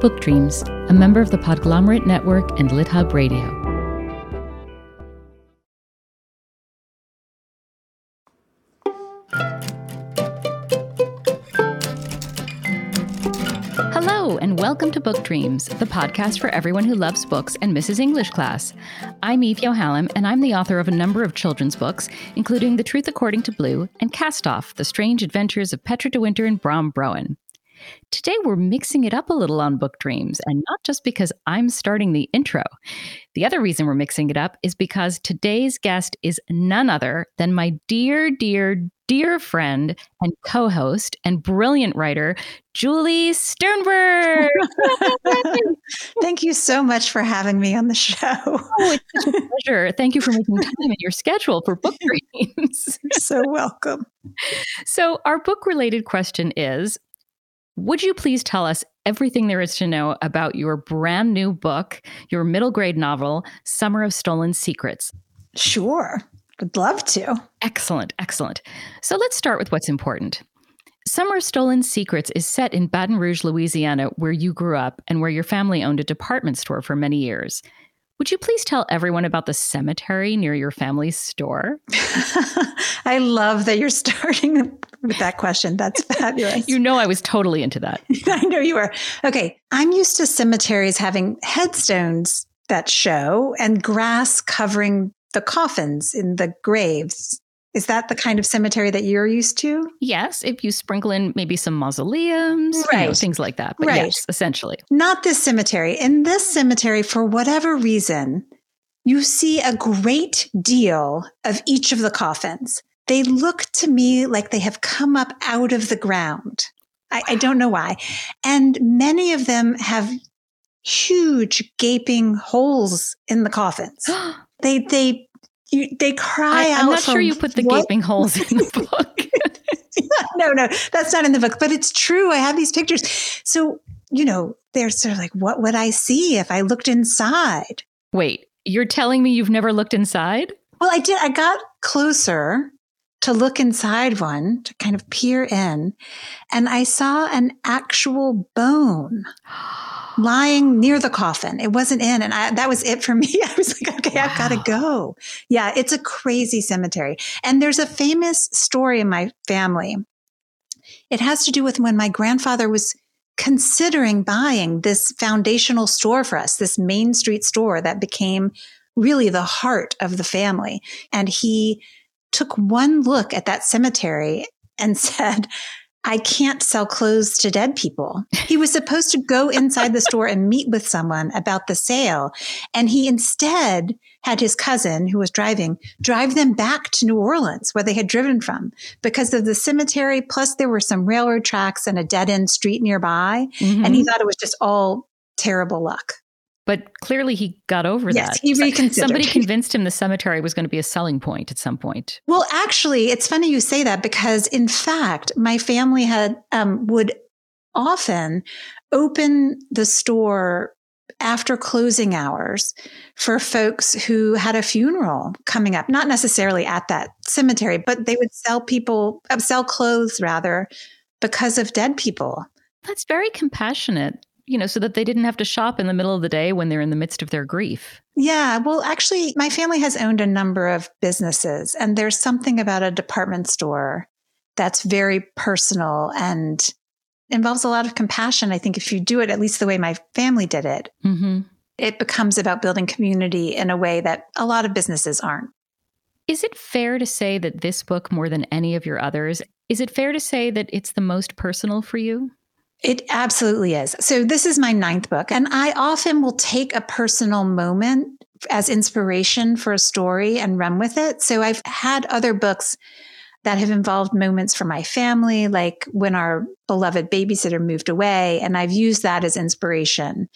Book Dreams, a member of the Podglomerate Network and LitHub Radio. Hello, and welcome to Book Dreams, the podcast for everyone who loves books and misses English class. I'm Eve Yohalem, and I'm the author of a number of children's books, including The Truth According to Blue and Cast Off The Strange Adventures of Petra de Winter and Bram Broen. Today, we're mixing it up a little on Book Dreams, and not just because I'm starting the intro. The other reason we're mixing it up is because today's guest is none other than my dear, dear, dear friend and co host and brilliant writer, Julie Sternberg. Thank you so much for having me on the show. Oh, it's such a pleasure. Thank you for making time in your schedule for book dreams. You're so welcome. So, our book related question is would you please tell us everything there is to know about your brand new book, your middle grade novel, Summer of Stolen Secrets? Sure. Would love to. Excellent, excellent. So let's start with what's important. Summer of Stolen Secrets is set in Baton Rouge, Louisiana, where you grew up and where your family owned a department store for many years. Would you please tell everyone about the cemetery near your family's store? I love that you're starting with that question. That's fabulous. you know, I was totally into that. I know you were. Okay. I'm used to cemeteries having headstones that show and grass covering the coffins in the graves. Is that the kind of cemetery that you're used to? Yes, if you sprinkle in maybe some mausoleums, right. You know, things like that. But right. yes, essentially. Not this cemetery. In this cemetery, for whatever reason, you see a great deal of each of the coffins. They look to me like they have come up out of the ground. I, I don't know why. And many of them have huge gaping holes in the coffins. they they you, they cry I, out. I'm not sure you put the what? gaping holes in the book. no, no, that's not in the book, but it's true. I have these pictures. So, you know, they're sort of like, what would I see if I looked inside? Wait, you're telling me you've never looked inside? Well, I did. I got closer to look inside one to kind of peer in, and I saw an actual bone lying near the coffin. It wasn't in, and I, that was it for me. I was like, okay, wow. I've got to go. Yeah, it's a crazy cemetery, and there's a famous story in my family. It has to do with when my grandfather was considering buying this foundational store for us, this Main Street store that became really the heart of the family, and he took one look at that cemetery and said, I can't sell clothes to dead people. He was supposed to go inside the store and meet with someone about the sale. And he instead had his cousin who was driving drive them back to New Orleans where they had driven from because of the cemetery. Plus there were some railroad tracks and a dead end street nearby. Mm-hmm. And he thought it was just all terrible luck. But clearly he got over yes, that. He reconsidered. Somebody convinced him the cemetery was going to be a selling point at some point. Well, actually, it's funny you say that because in fact, my family had um, would often open the store after closing hours for folks who had a funeral coming up, not necessarily at that cemetery, but they would sell people, uh, sell clothes rather, because of dead people. That's very compassionate you know, so that they didn't have to shop in the middle of the day when they're in the midst of their grief. Yeah. Well, actually, my family has owned a number of businesses, and there's something about a department store that's very personal and involves a lot of compassion. I think if you do it at least the way my family did it, mm-hmm. it becomes about building community in a way that a lot of businesses aren't. Is it fair to say that this book, more than any of your others, is it fair to say that it's the most personal for you? It absolutely is. So, this is my ninth book, and I often will take a personal moment as inspiration for a story and run with it. So, I've had other books that have involved moments for my family, like when our beloved babysitter moved away, and I've used that as inspiration.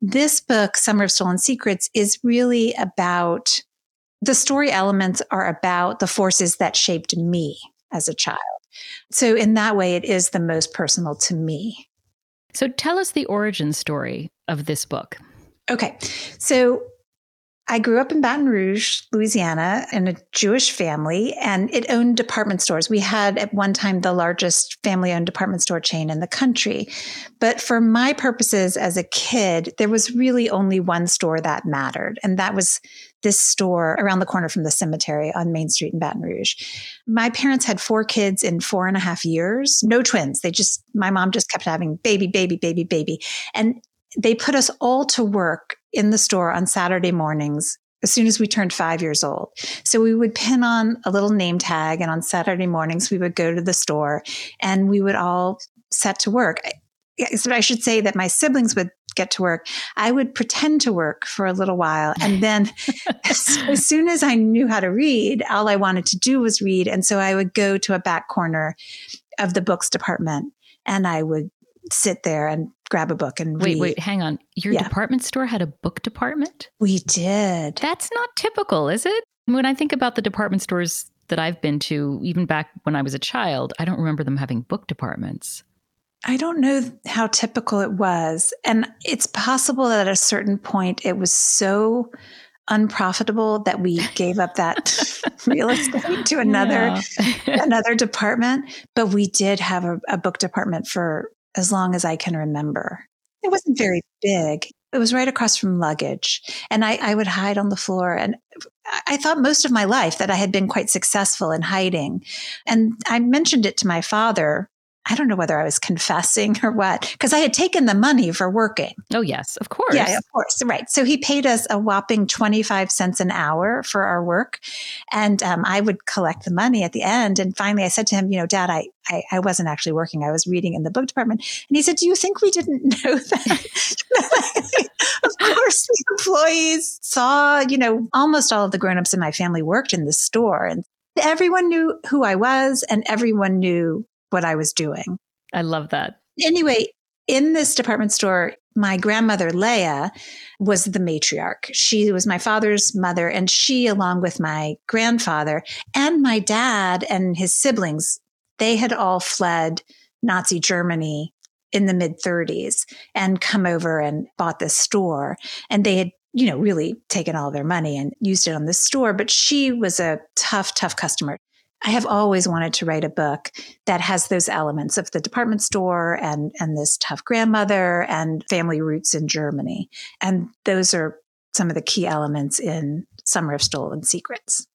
This book, Summer of Stolen Secrets, is really about the story elements are about the forces that shaped me as a child. So, in that way, it is the most personal to me. So tell us the origin story of this book. Okay. So I grew up in Baton Rouge, Louisiana, in a Jewish family, and it owned department stores. We had at one time the largest family owned department store chain in the country. But for my purposes as a kid, there was really only one store that mattered, and that was this store around the corner from the cemetery on Main Street in Baton Rouge. My parents had four kids in four and a half years, no twins. They just, my mom just kept having baby, baby, baby, baby. And they put us all to work in the store on Saturday mornings as soon as we turned five years old. So we would pin on a little name tag, and on Saturday mornings, we would go to the store and we would all set to work. I should say that my siblings would get to work. I would pretend to work for a little while. And then as, soon as I knew how to read, all I wanted to do was read. And so I would go to a back corner of the books department and I would sit there and grab a book and wait, read. wait, wait, hang on. Your yeah. department store had a book department? We did. That's not typical, is it? When I think about the department stores that I've been to, even back when I was a child, I don't remember them having book departments. I don't know how typical it was. And it's possible that at a certain point it was so unprofitable that we gave up that real estate to another yeah. another department. But we did have a, a book department for as long as I can remember. It wasn't very big. It was right across from luggage. And I, I, would hide on the floor. And I thought most of my life that I had been quite successful in hiding. And I mentioned it to my father I don't know whether I was confessing or what, because I had taken the money for working. Oh, yes, of course. Yeah, of course. Right. So he paid us a whopping 25 cents an hour for our work. And um, I would collect the money at the end. And finally, I said to him, you know, Dad, I, I, I, wasn't actually working. I was reading in the book department. And he said, Do you think we didn't know that? of course, the employees saw, you know, almost all of the grown-ups in my family worked in the store. And everyone knew who I was and everyone knew what I was doing. I love that. Anyway, in this department store, my grandmother Leah was the matriarch. She was my father's mother, and she, along with my grandfather and my dad and his siblings, they had all fled Nazi Germany in the mid 30s and come over and bought this store. And they had, you know, really taken all their money and used it on this store. But she was a tough, tough customer. I have always wanted to write a book that has those elements of the department store and, and this tough grandmother and family roots in Germany. And those are some of the key elements in Summer of Stolen Secrets.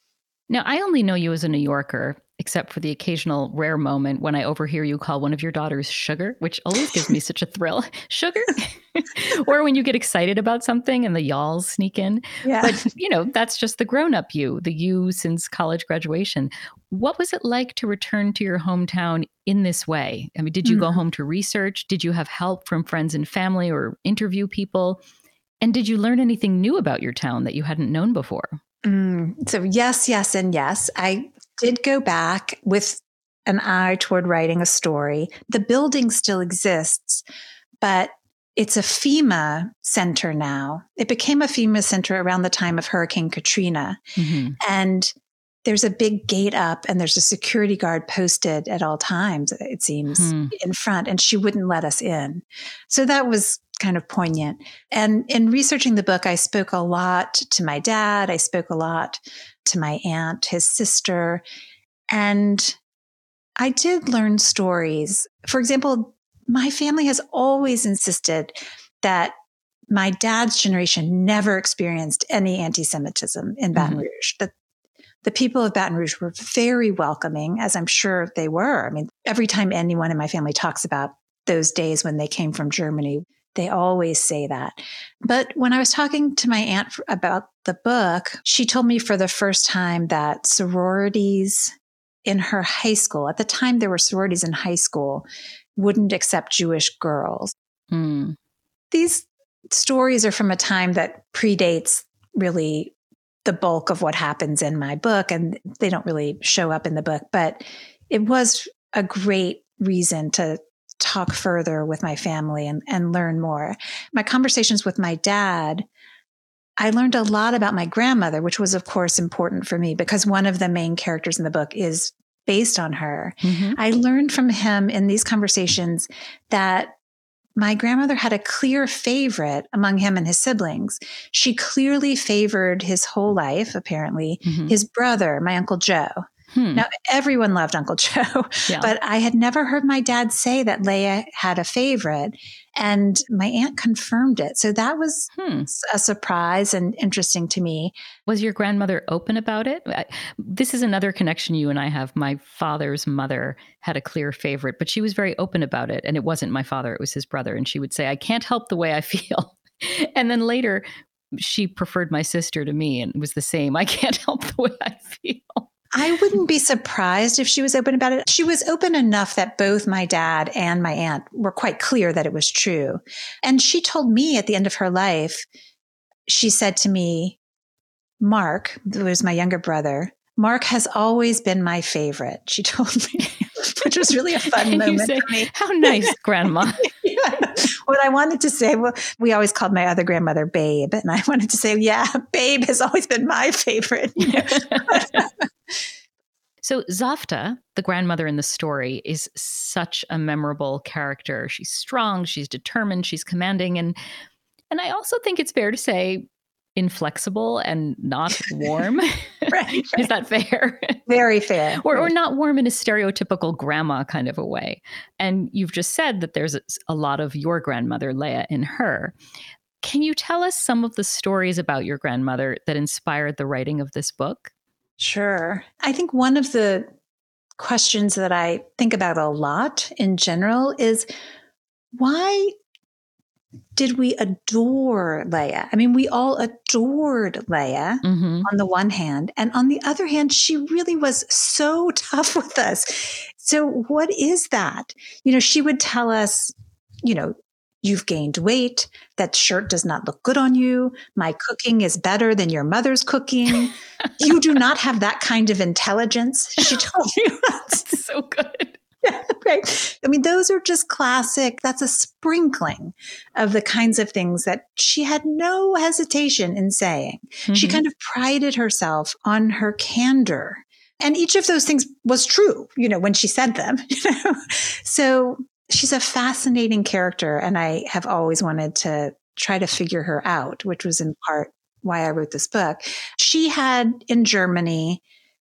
Now, I only know you as a New Yorker, except for the occasional rare moment when I overhear you call one of your daughters sugar, which always gives me such a thrill. Sugar? or when you get excited about something and the y'alls sneak in. Yeah. But, you know, that's just the grown up you, the you since college graduation. What was it like to return to your hometown in this way? I mean, did you mm. go home to research? Did you have help from friends and family or interview people? And did you learn anything new about your town that you hadn't known before? Mm, so, yes, yes, and yes. I did go back with an eye toward writing a story. The building still exists, but it's a FEMA center now. It became a FEMA center around the time of Hurricane Katrina. Mm-hmm. And there's a big gate up and there's a security guard posted at all times, it seems, hmm. in front, and she wouldn't let us in. So that was kind of poignant. And in researching the book, I spoke a lot to my dad, I spoke a lot to my aunt, his sister, and I did learn stories. For example, my family has always insisted that my dad's generation never experienced any anti Semitism in Baton mm-hmm. Rouge, that the people of Baton Rouge were very welcoming, as I'm sure they were. I mean, every time anyone in my family talks about those days when they came from Germany, they always say that. But when I was talking to my aunt about the book, she told me for the first time that sororities in her high school, at the time there were sororities in high school, wouldn't accept Jewish girls. Mm. These stories are from a time that predates really the bulk of what happens in my book, and they don't really show up in the book, but it was a great reason to talk further with my family and, and learn more. My conversations with my dad, I learned a lot about my grandmother, which was, of course, important for me because one of the main characters in the book is based on her. Mm-hmm. I learned from him in these conversations that my grandmother had a clear favorite among him and his siblings. She clearly favored his whole life, apparently, mm-hmm. his brother, my Uncle Joe. Hmm. Now, everyone loved Uncle Joe, yeah. but I had never heard my dad say that Leia had a favorite. And my aunt confirmed it. So that was hmm. a surprise and interesting to me. Was your grandmother open about it? This is another connection you and I have. My father's mother had a clear favorite, but she was very open about it. And it wasn't my father, it was his brother. And she would say, I can't help the way I feel. and then later, she preferred my sister to me and it was the same. I can't help the way I feel. I wouldn't be surprised if she was open about it. She was open enough that both my dad and my aunt were quite clear that it was true. And she told me at the end of her life, she said to me, Mark, who was my younger brother, Mark has always been my favorite. She told me, which was really a fun moment say. How nice, Grandma. What I wanted to say, well, we always called my other grandmother Babe, and I wanted to say, yeah, Babe has always been my favorite. So Safta, the grandmother in the story, is such a memorable character. She's strong, she's determined, she's commanding, and and I also think it's fair to say inflexible and not warm. right, right. Is that fair? Very fair. or, or not warm in a stereotypical grandma kind of a way. And you've just said that there's a, a lot of your grandmother, Leia, in her. Can you tell us some of the stories about your grandmother that inspired the writing of this book? Sure. I think one of the questions that I think about a lot in general is why did we adore Leia? I mean, we all adored Leia mm-hmm. on the one hand. And on the other hand, she really was so tough with us. So, what is that? You know, she would tell us, you know, You've gained weight. That shirt does not look good on you. My cooking is better than your mother's cooking. you do not have that kind of intelligence. She told you. That's so good. Yeah, right. I mean, those are just classic. That's a sprinkling of the kinds of things that she had no hesitation in saying. Mm-hmm. She kind of prided herself on her candor. And each of those things was true, you know, when she said them. You know? So she's a fascinating character, and I have always wanted to try to figure her out, which was in part why I wrote this book. She had in Germany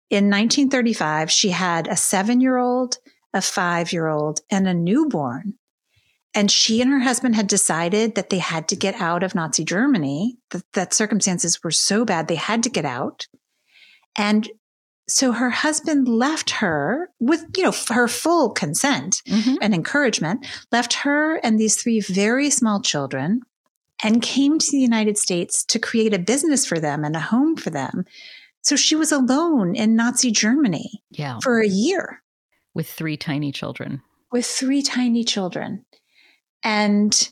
in 1935, she had a seven year old, a five year old, and a newborn. And she and her husband had decided that they had to get out of Nazi Germany, that, that circumstances were so bad they had to get out. And so her husband left her with, you know, her full consent mm-hmm. and encouragement, left her and these three very small children and came to the United States to create a business for them and a home for them. So she was alone in Nazi Germany yeah. for a year. With three tiny children. With three tiny children. And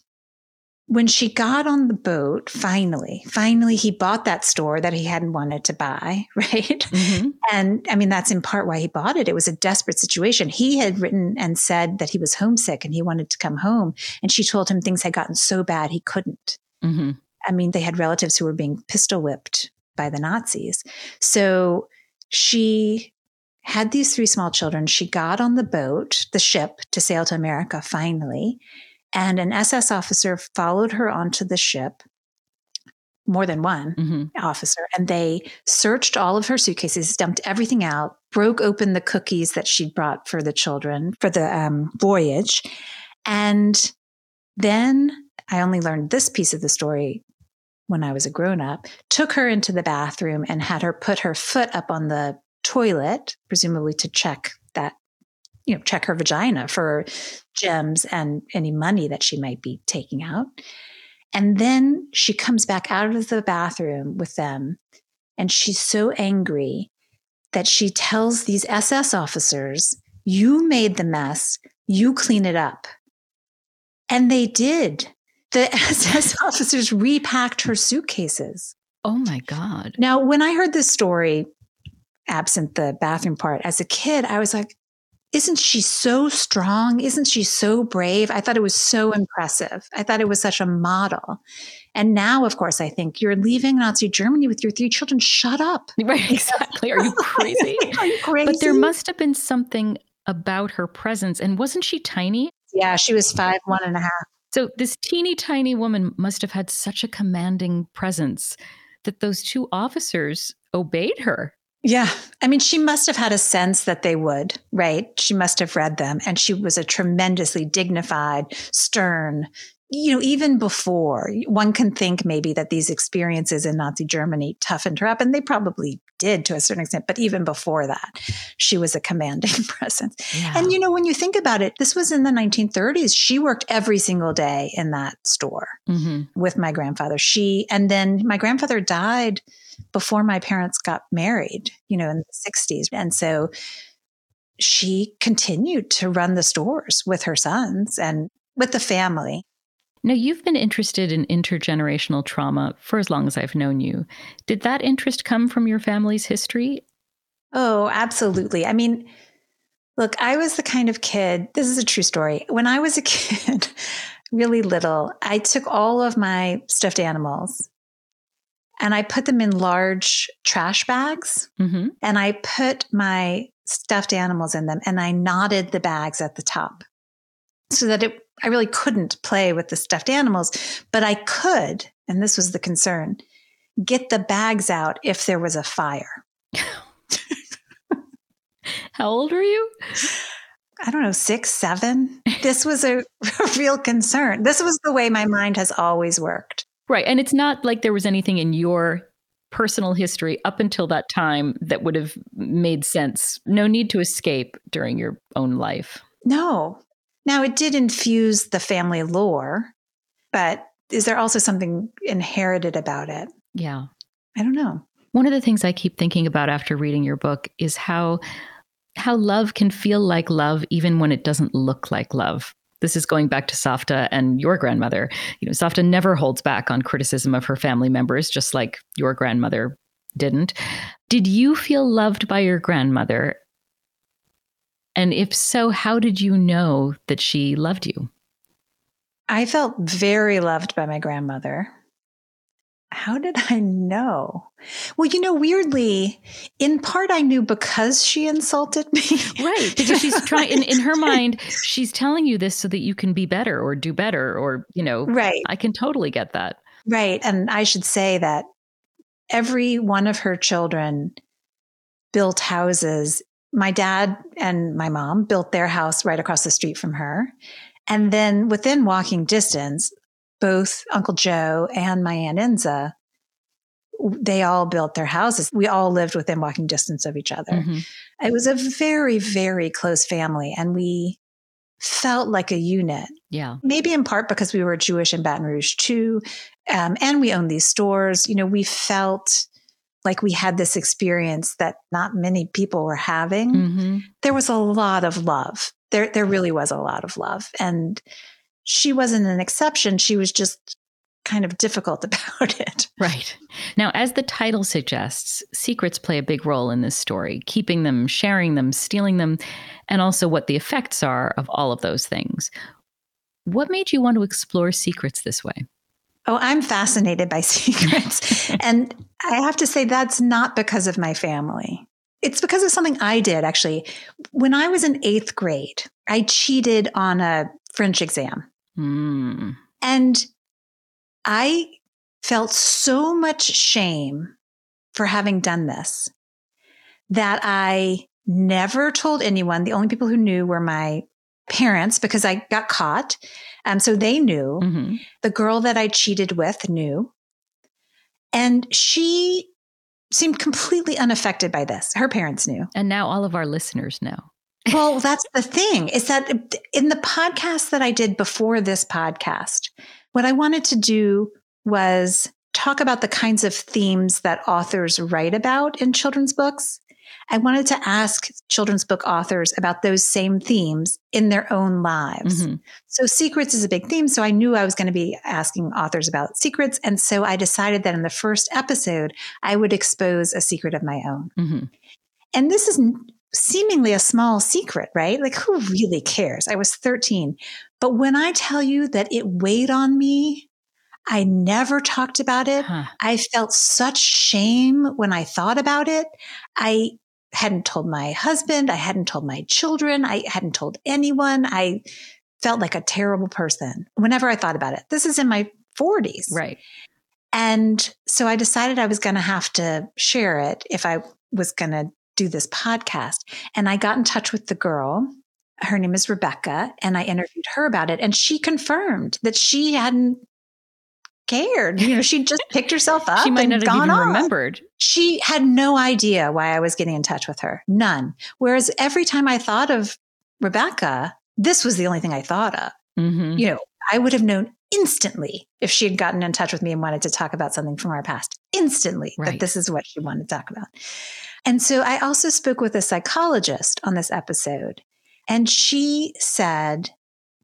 when she got on the boat, finally, finally, he bought that store that he hadn't wanted to buy, right? Mm-hmm. And I mean, that's in part why he bought it. It was a desperate situation. He had written and said that he was homesick and he wanted to come home. And she told him things had gotten so bad he couldn't. Mm-hmm. I mean, they had relatives who were being pistol whipped by the Nazis. So she had these three small children. She got on the boat, the ship, to sail to America finally. And an SS officer followed her onto the ship, more than one mm-hmm. officer, and they searched all of her suitcases, dumped everything out, broke open the cookies that she'd brought for the children for the um, voyage. And then I only learned this piece of the story when I was a grown up, took her into the bathroom and had her put her foot up on the toilet, presumably to check that you know, check her vagina for gems and any money that she might be taking out. And then she comes back out of the bathroom with them and she's so angry that she tells these SS officers, You made the mess, you clean it up. And they did. The SS officers repacked her suitcases. Oh my God. Now, when I heard this story, absent the bathroom part, as a kid, I was like, isn't she so strong? Isn't she so brave? I thought it was so impressive. I thought it was such a model. And now, of course, I think you're leaving Nazi Germany with your three children. Shut up. Right, exactly. Are you crazy? Are you crazy? But there must have been something about her presence. And wasn't she tiny? Yeah, she was five, one and a half. So, this teeny tiny woman must have had such a commanding presence that those two officers obeyed her. Yeah. I mean, she must have had a sense that they would, right? She must have read them. And she was a tremendously dignified, stern, you know, even before one can think maybe that these experiences in Nazi Germany toughened her up, and they probably did to a certain extent. But even before that, she was a commanding presence. Yeah. And, you know, when you think about it, this was in the 1930s. She worked every single day in that store mm-hmm. with my grandfather. She, and then my grandfather died before my parents got married, you know, in the 60s. And so she continued to run the stores with her sons and with the family. Now, you've been interested in intergenerational trauma for as long as I've known you. Did that interest come from your family's history? Oh, absolutely. I mean, look, I was the kind of kid, this is a true story. When I was a kid, really little, I took all of my stuffed animals and I put them in large trash bags mm-hmm. and I put my stuffed animals in them and I knotted the bags at the top so that it I really couldn't play with the stuffed animals, but I could, and this was the concern, get the bags out if there was a fire. How old were you? I don't know, six, seven. This was a, a, real concern. This was the way my mind has always worked. Right. And it's not like there was anything in your personal history up until that time that would have made sense. No need to escape during your own life. No, now, it did infuse the family lore, but is there also something inherited about it? Yeah. I don't know. One of the things I keep thinking about after reading your book is how how love can feel like love even when it doesn't look like love. This is going back to Safta and your grandmother. You know, Safta never holds back on criticism of her family members, just like your grandmother didn't. Did you feel loved by your grandmother and if so, how did you know that she loved you? I felt very loved by my grandmother. How did I know? Well, you know, weirdly, in part I knew because she insulted me. right. Because she's trying, in, in her mind, she's telling you this so that you can be better or do better or, you know, right. I can totally get that. Right. And I should say that every one of her children built houses my dad and my mom built their house right across the street from her. And then within walking distance, both Uncle Joe and my Aunt Enza, they all built their houses. We all lived within walking distance of each other. Mm-hmm. It was a very, very close family. And we felt like a unit. Yeah. Maybe in part because we were Jewish in Baton Rouge too. Um, and we owned these stores. You know, we felt like we had this experience that not many people were having. Mm-hmm. There was a lot of love. There, there really was a lot of love. And she wasn't an exception. She was just kind of difficult about it. Right. Now, as the title suggests, secrets play a big role in this story, keeping them, sharing them, stealing them, and also what the effects are of all of those things. What made you want to explore secrets this way? Oh, I'm fascinated by secrets. and I have to say, that's not because of my family. It's because of something I did actually. When I was in eighth grade, I cheated on a French exam. Mm. And I felt so much shame for having done this that I never told anyone. The only people who knew were my parents because I got caught. Um, so they knew. Mm-hmm. The girl that I cheated with knew. And she seemed completely unaffected by this. Her parents knew. And now all of our listeners know. Well, that's the thing is that in the podcast that I did before this podcast, what I wanted to do was talk about the kinds of themes that authors write about in children's books I wanted to ask children's book authors about those same themes in their own lives. Mm-hmm. So, secrets is a big theme. So, I knew I was going to be asking authors about secrets. And so, I decided that in the first episode, I would expose a secret of my own. Mm-hmm. And this is seemingly a small secret, right? Like, who really cares? I was 13. But when I tell you that it weighed on me, I never talked about it. Huh. I felt such shame when I thought about it. I hadn't told my husband. I hadn't told my children. I hadn't told anyone. I felt like a terrible person whenever I thought about it. This is in my 40s. Right. And so I decided I was going to have to share it if I was going to do this podcast. And I got in touch with the girl. Her name is Rebecca, and I interviewed her about it. And she confirmed that she hadn't cared. You know, she just picked herself up. she might and not have gone even on. remembered. She had no idea why I was getting in touch with her. None. Whereas every time I thought of Rebecca, this was the only thing I thought of. hmm You know, I would have known instantly if she had gotten in touch with me and wanted to talk about something from our past, instantly Right. that this is what she wanted to talk about. And so I also spoke with a psychologist on this episode, and she said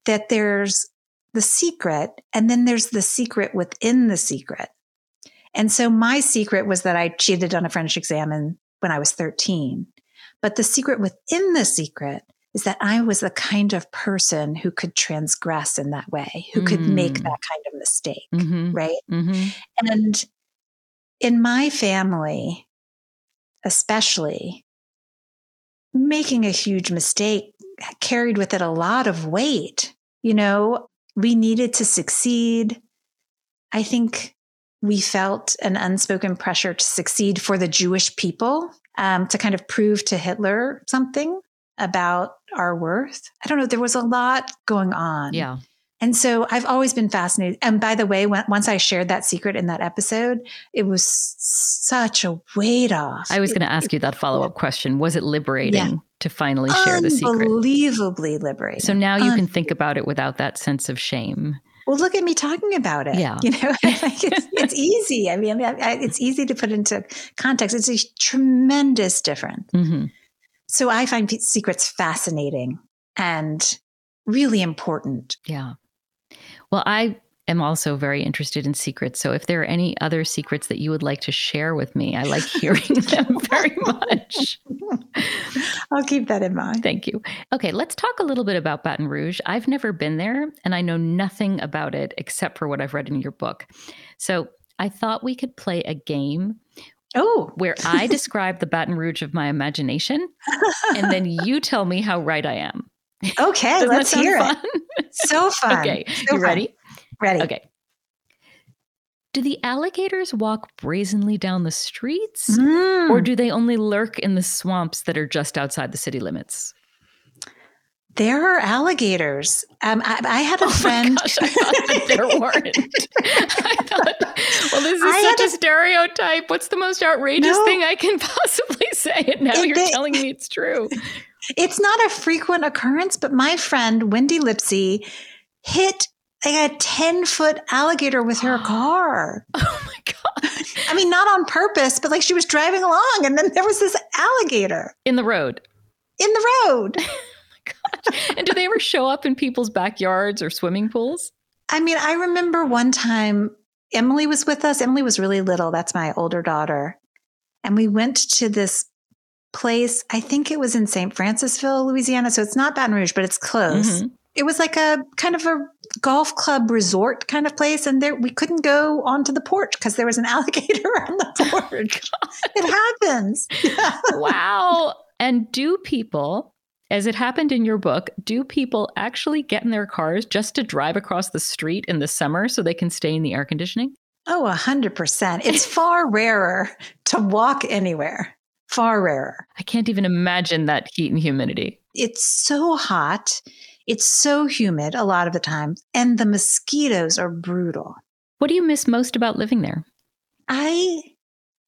that there's the secret, and then there's the secret within the secret. And so my secret was that I cheated on a French exam in, when I was 13. But the secret within the secret is that I was the kind of person who could transgress in that way, who could make Mm. that kind of mistake, hmm right? hmm And in my family, especially, making a huge mistake carried with it a lot of weight. You know, we needed to succeed. I think we felt an unspoken pressure to succeed for the Jewish people, um, to kind of prove to Hitler something about our worth. I don't know. There was a lot going on. Yeah. And so I've always been fascinated. And by the way, when, once I shared that secret in that episode, it was such a weight off. I was going to ask you that follow up question. Was it liberating Yeah. to finally share the secret? Unbelievably liberating. So now you can think about it without that sense of shame. well, look at me talking about it. Yeah. You know, like it's, it's easy. I mean, I, I, it's easy to put into context. It's a tremendous difference. hmm So I find secrets fascinating and really important. Yeah. Well, I am also very interested in secrets. So if there are any other secrets that you would like to share with me, I like hearing them very much. I'll keep that in mind. Thank you. Okay, let's talk a little bit about Baton Rouge. I've never been there and I know nothing about it except for what I've read in your book. So I thought we could play a game Oh, where I describe the Baton Rouge of my imagination and then you tell me how right I am. okay. Let's hear fun? it. So fun. Okay, So you fun. ready? Ready. Okay. Do the alligators walk brazenly down the streets? Mm. Or do they only lurk in the swamps that are just outside the city limits? There are alligators. Um, I, I had a Oh my friend. gosh, I thought there weren't. I thought, well, this is I such a stereotype. What's the most outrageous No. thing I can possibly say? And now It- you're they- telling me it's true. it's not a frequent occurrence, but my friend Wendy Lipsy hit like a 10 foot alligator with her car. Oh my God. I mean, not on purpose, but like she was driving along and then there was this alligator In the road. in the road. And do they ever show up in people's backyards or swimming pools? I mean, I remember one time Emily was with us. Emily was really little. That's my older daughter. And we went to this place. I think it was in St. Francisville, Louisiana. So it's not Baton Rouge, but it's close. Mhm. It was like a kind of a golf club resort kind of place. And there we couldn't go onto the porch because there was an alligator on the porch. it happens. Wow. And do people, as it happened in your book, do people actually get in their cars just to drive across the street in the summer so they can stay in the air conditioning? Oh, a hundred percent. It's far rarer to walk anywhere. Far rarer. I can't even imagine that heat and humidity. it's so hot. It's so humid a lot of the time. And the mosquitoes are brutal. What do you miss most about living there? I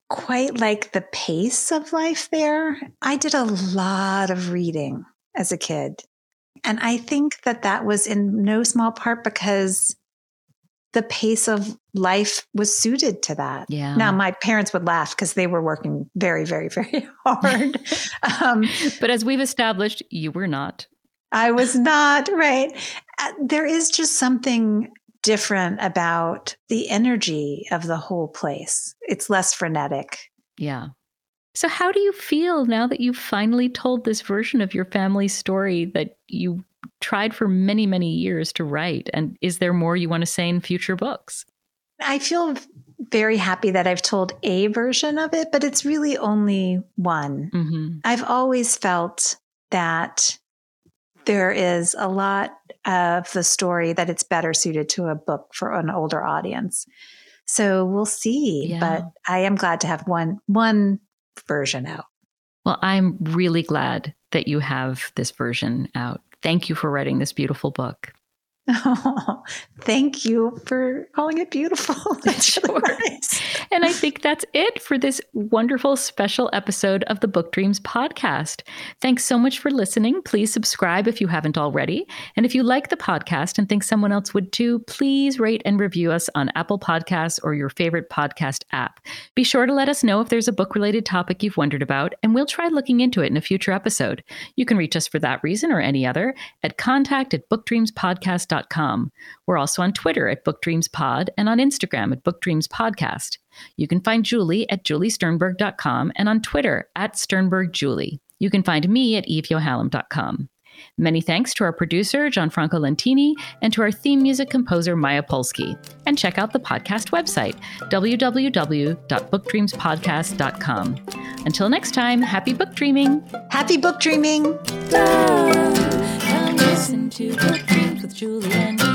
quite like the pace of life there. I did a lot of reading as a kid. And I think that that was in no small part because the pace of life was suited to that. Yeah. Now, my parents would laugh because they were working very, very, very hard. um, But as we've established, you were not. I was not, right. Uh, there is just something different about the energy of the whole place. It's less frenetic. Yeah. So, how do you feel now that you've finally told this version of your family's story that you tried for many, many years to write? And is there more you want to say in future books? I feel very happy that I've told a version of it, but it's really only one. hmm I've always felt that there is a lot of the story that it's better suited to a book for an older audience. So we'll see. Yeah. But I am glad to have one one version out. Well, I'm really glad that you have this version out. Thank you for writing this beautiful book. Oh, thank you for calling it beautiful. sure. And I think that's it for this wonderful special episode of the Book Dreams podcast. Thanks so much for listening. Please subscribe if you haven't already. And if you like the podcast and think someone else would too, please rate and review us on Apple Podcasts or your favorite podcast app. Be sure to let us know if there's a book related topic you've wondered about, and we'll try looking into it in a future episode. You can reach us for that reason or any other at contact at bookdreamspodcast.com bookdreamspodcast.com. We're also on Twitter at bookdreamspod and on Instagram at bookdreamspodcast. You can find Julie at juliesternberg.com and on Twitter at sternbergjulie. You can find me at eveyohalem.com. Many thanks to our producer, Gianfranco Lentini, and to our theme music composer, Maya Polsky. And check out the podcast website, www.bookdreamspodcast.com. Until next time, happy book dreaming! Happy book dreaming! Listen to Book Dreams with Julie and